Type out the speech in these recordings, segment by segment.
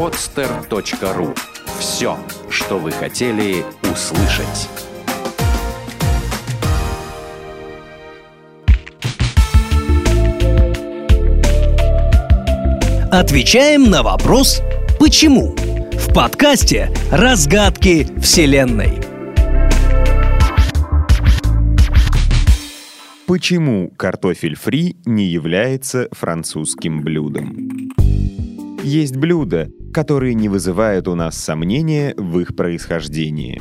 podster.ru Все, что вы хотели услышать. Отвечаем на вопрос «Почему?» в подкасте «Разгадки Вселенной». Почему картофель фри не является французским блюдом? Есть блюда, которые не вызывают у нас сомнения в их происхождении.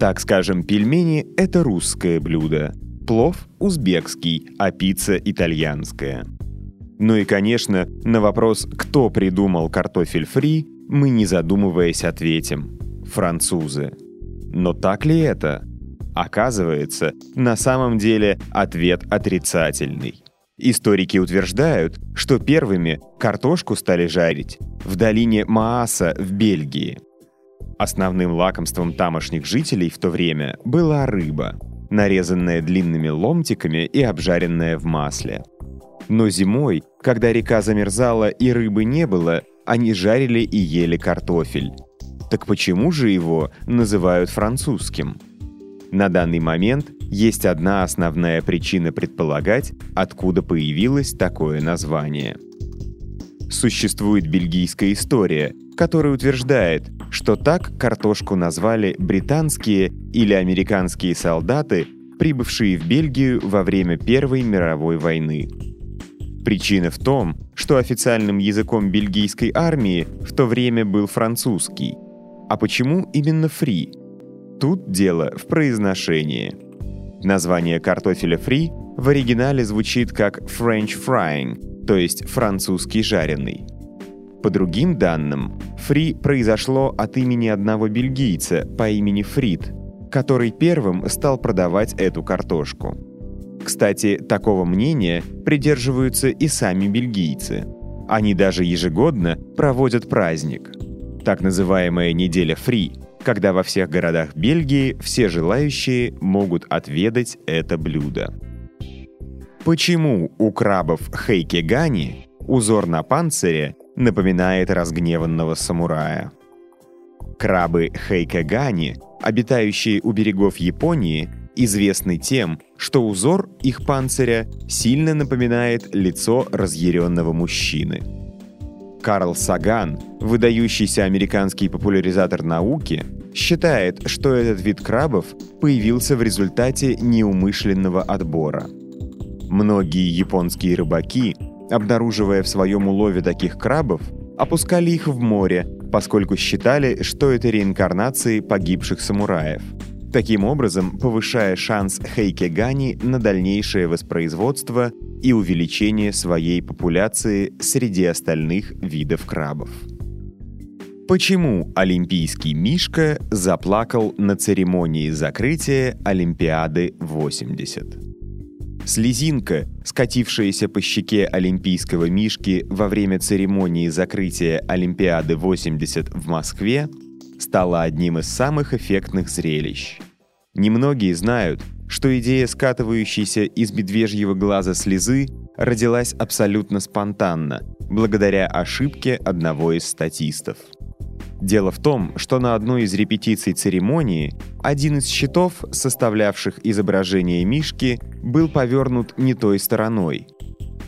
Так скажем, пельмени — это русское блюдо, плов — узбекский, а пицца — итальянская. Ну и, конечно, на вопрос, кто придумал картофель фри, мы, не задумываясь, ответим – французы. Но так ли это? Оказывается, на самом деле ответ отрицательный. Историки утверждают, что первыми картошку стали жарить в долине Мааса в Бельгии. Основным лакомством тамошних жителей в то время была рыба, нарезанная длинными ломтиками и обжаренная в масле. Но зимой, когда река замерзала и рыбы не было, они жарили и ели картофель. Так почему же его называют французским? На данный момент есть одна основная причина предполагать, откуда появилось такое название. Существует бельгийская история, которая утверждает, что так картошку назвали британские или американские солдаты, прибывшие в Бельгию во время Первой мировой войны. Причина в том, что официальным языком бельгийской армии в то время был французский. А почему именно фри? Тут дело в произношении. Название картофеля фри в оригинале звучит как French frying, то есть французский жареный. По другим данным, фри произошло от имени одного бельгийца по имени Фрид, который первым стал продавать эту картошку. Кстати, такого мнения придерживаются и сами бельгийцы. Они даже ежегодно проводят праздник. Так называемая неделя фри, когда во всех городах Бельгии все желающие могут отведать это блюдо. Почему у крабов хейкегани узор на панцире напоминает разгневанного самурая? Крабы хейкегани, обитающие у берегов Японии, известны тем, что узор их панциря сильно напоминает лицо разъяренного мужчины – Карл Саган, выдающийся американский популяризатор науки, считает, что этот вид крабов появился в результате неумышленного отбора. Многие японские рыбаки, обнаруживая в своем улове таких крабов, опускали их в море, поскольку считали, что это реинкарнации погибших самураев – таким образом повышая шанс Хейкегани на дальнейшее воспроизводство и увеличение своей популяции среди остальных видов крабов. Почему олимпийский Мишка заплакал на церемонии закрытия Олимпиады 80? Слезинка, скатившаяся по щеке олимпийского Мишки во время церемонии закрытия Олимпиады 80 в Москве, стала одним из самых эффектных зрелищ. Немногие знают, что идея скатывающейся из медвежьего глаза слезы родилась абсолютно спонтанно, благодаря ошибке одного из статистов. Дело в том, что на одной из репетиций церемонии один из щитов, составлявших изображение Мишки, был повернут не той стороной.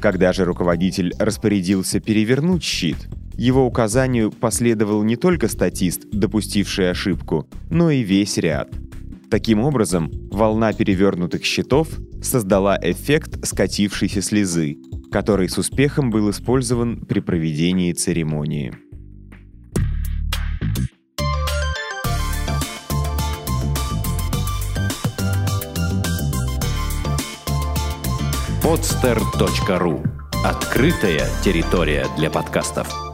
Когда же руководитель распорядился перевернуть щит, его указанию последовал не только статист, допустивший ошибку, но и весь ряд. Таким образом, волна перевернутых щитов создала эффект скатившейся слезы, который с успехом был использован при проведении церемонии. podster.ru Открытая территория для подкастов.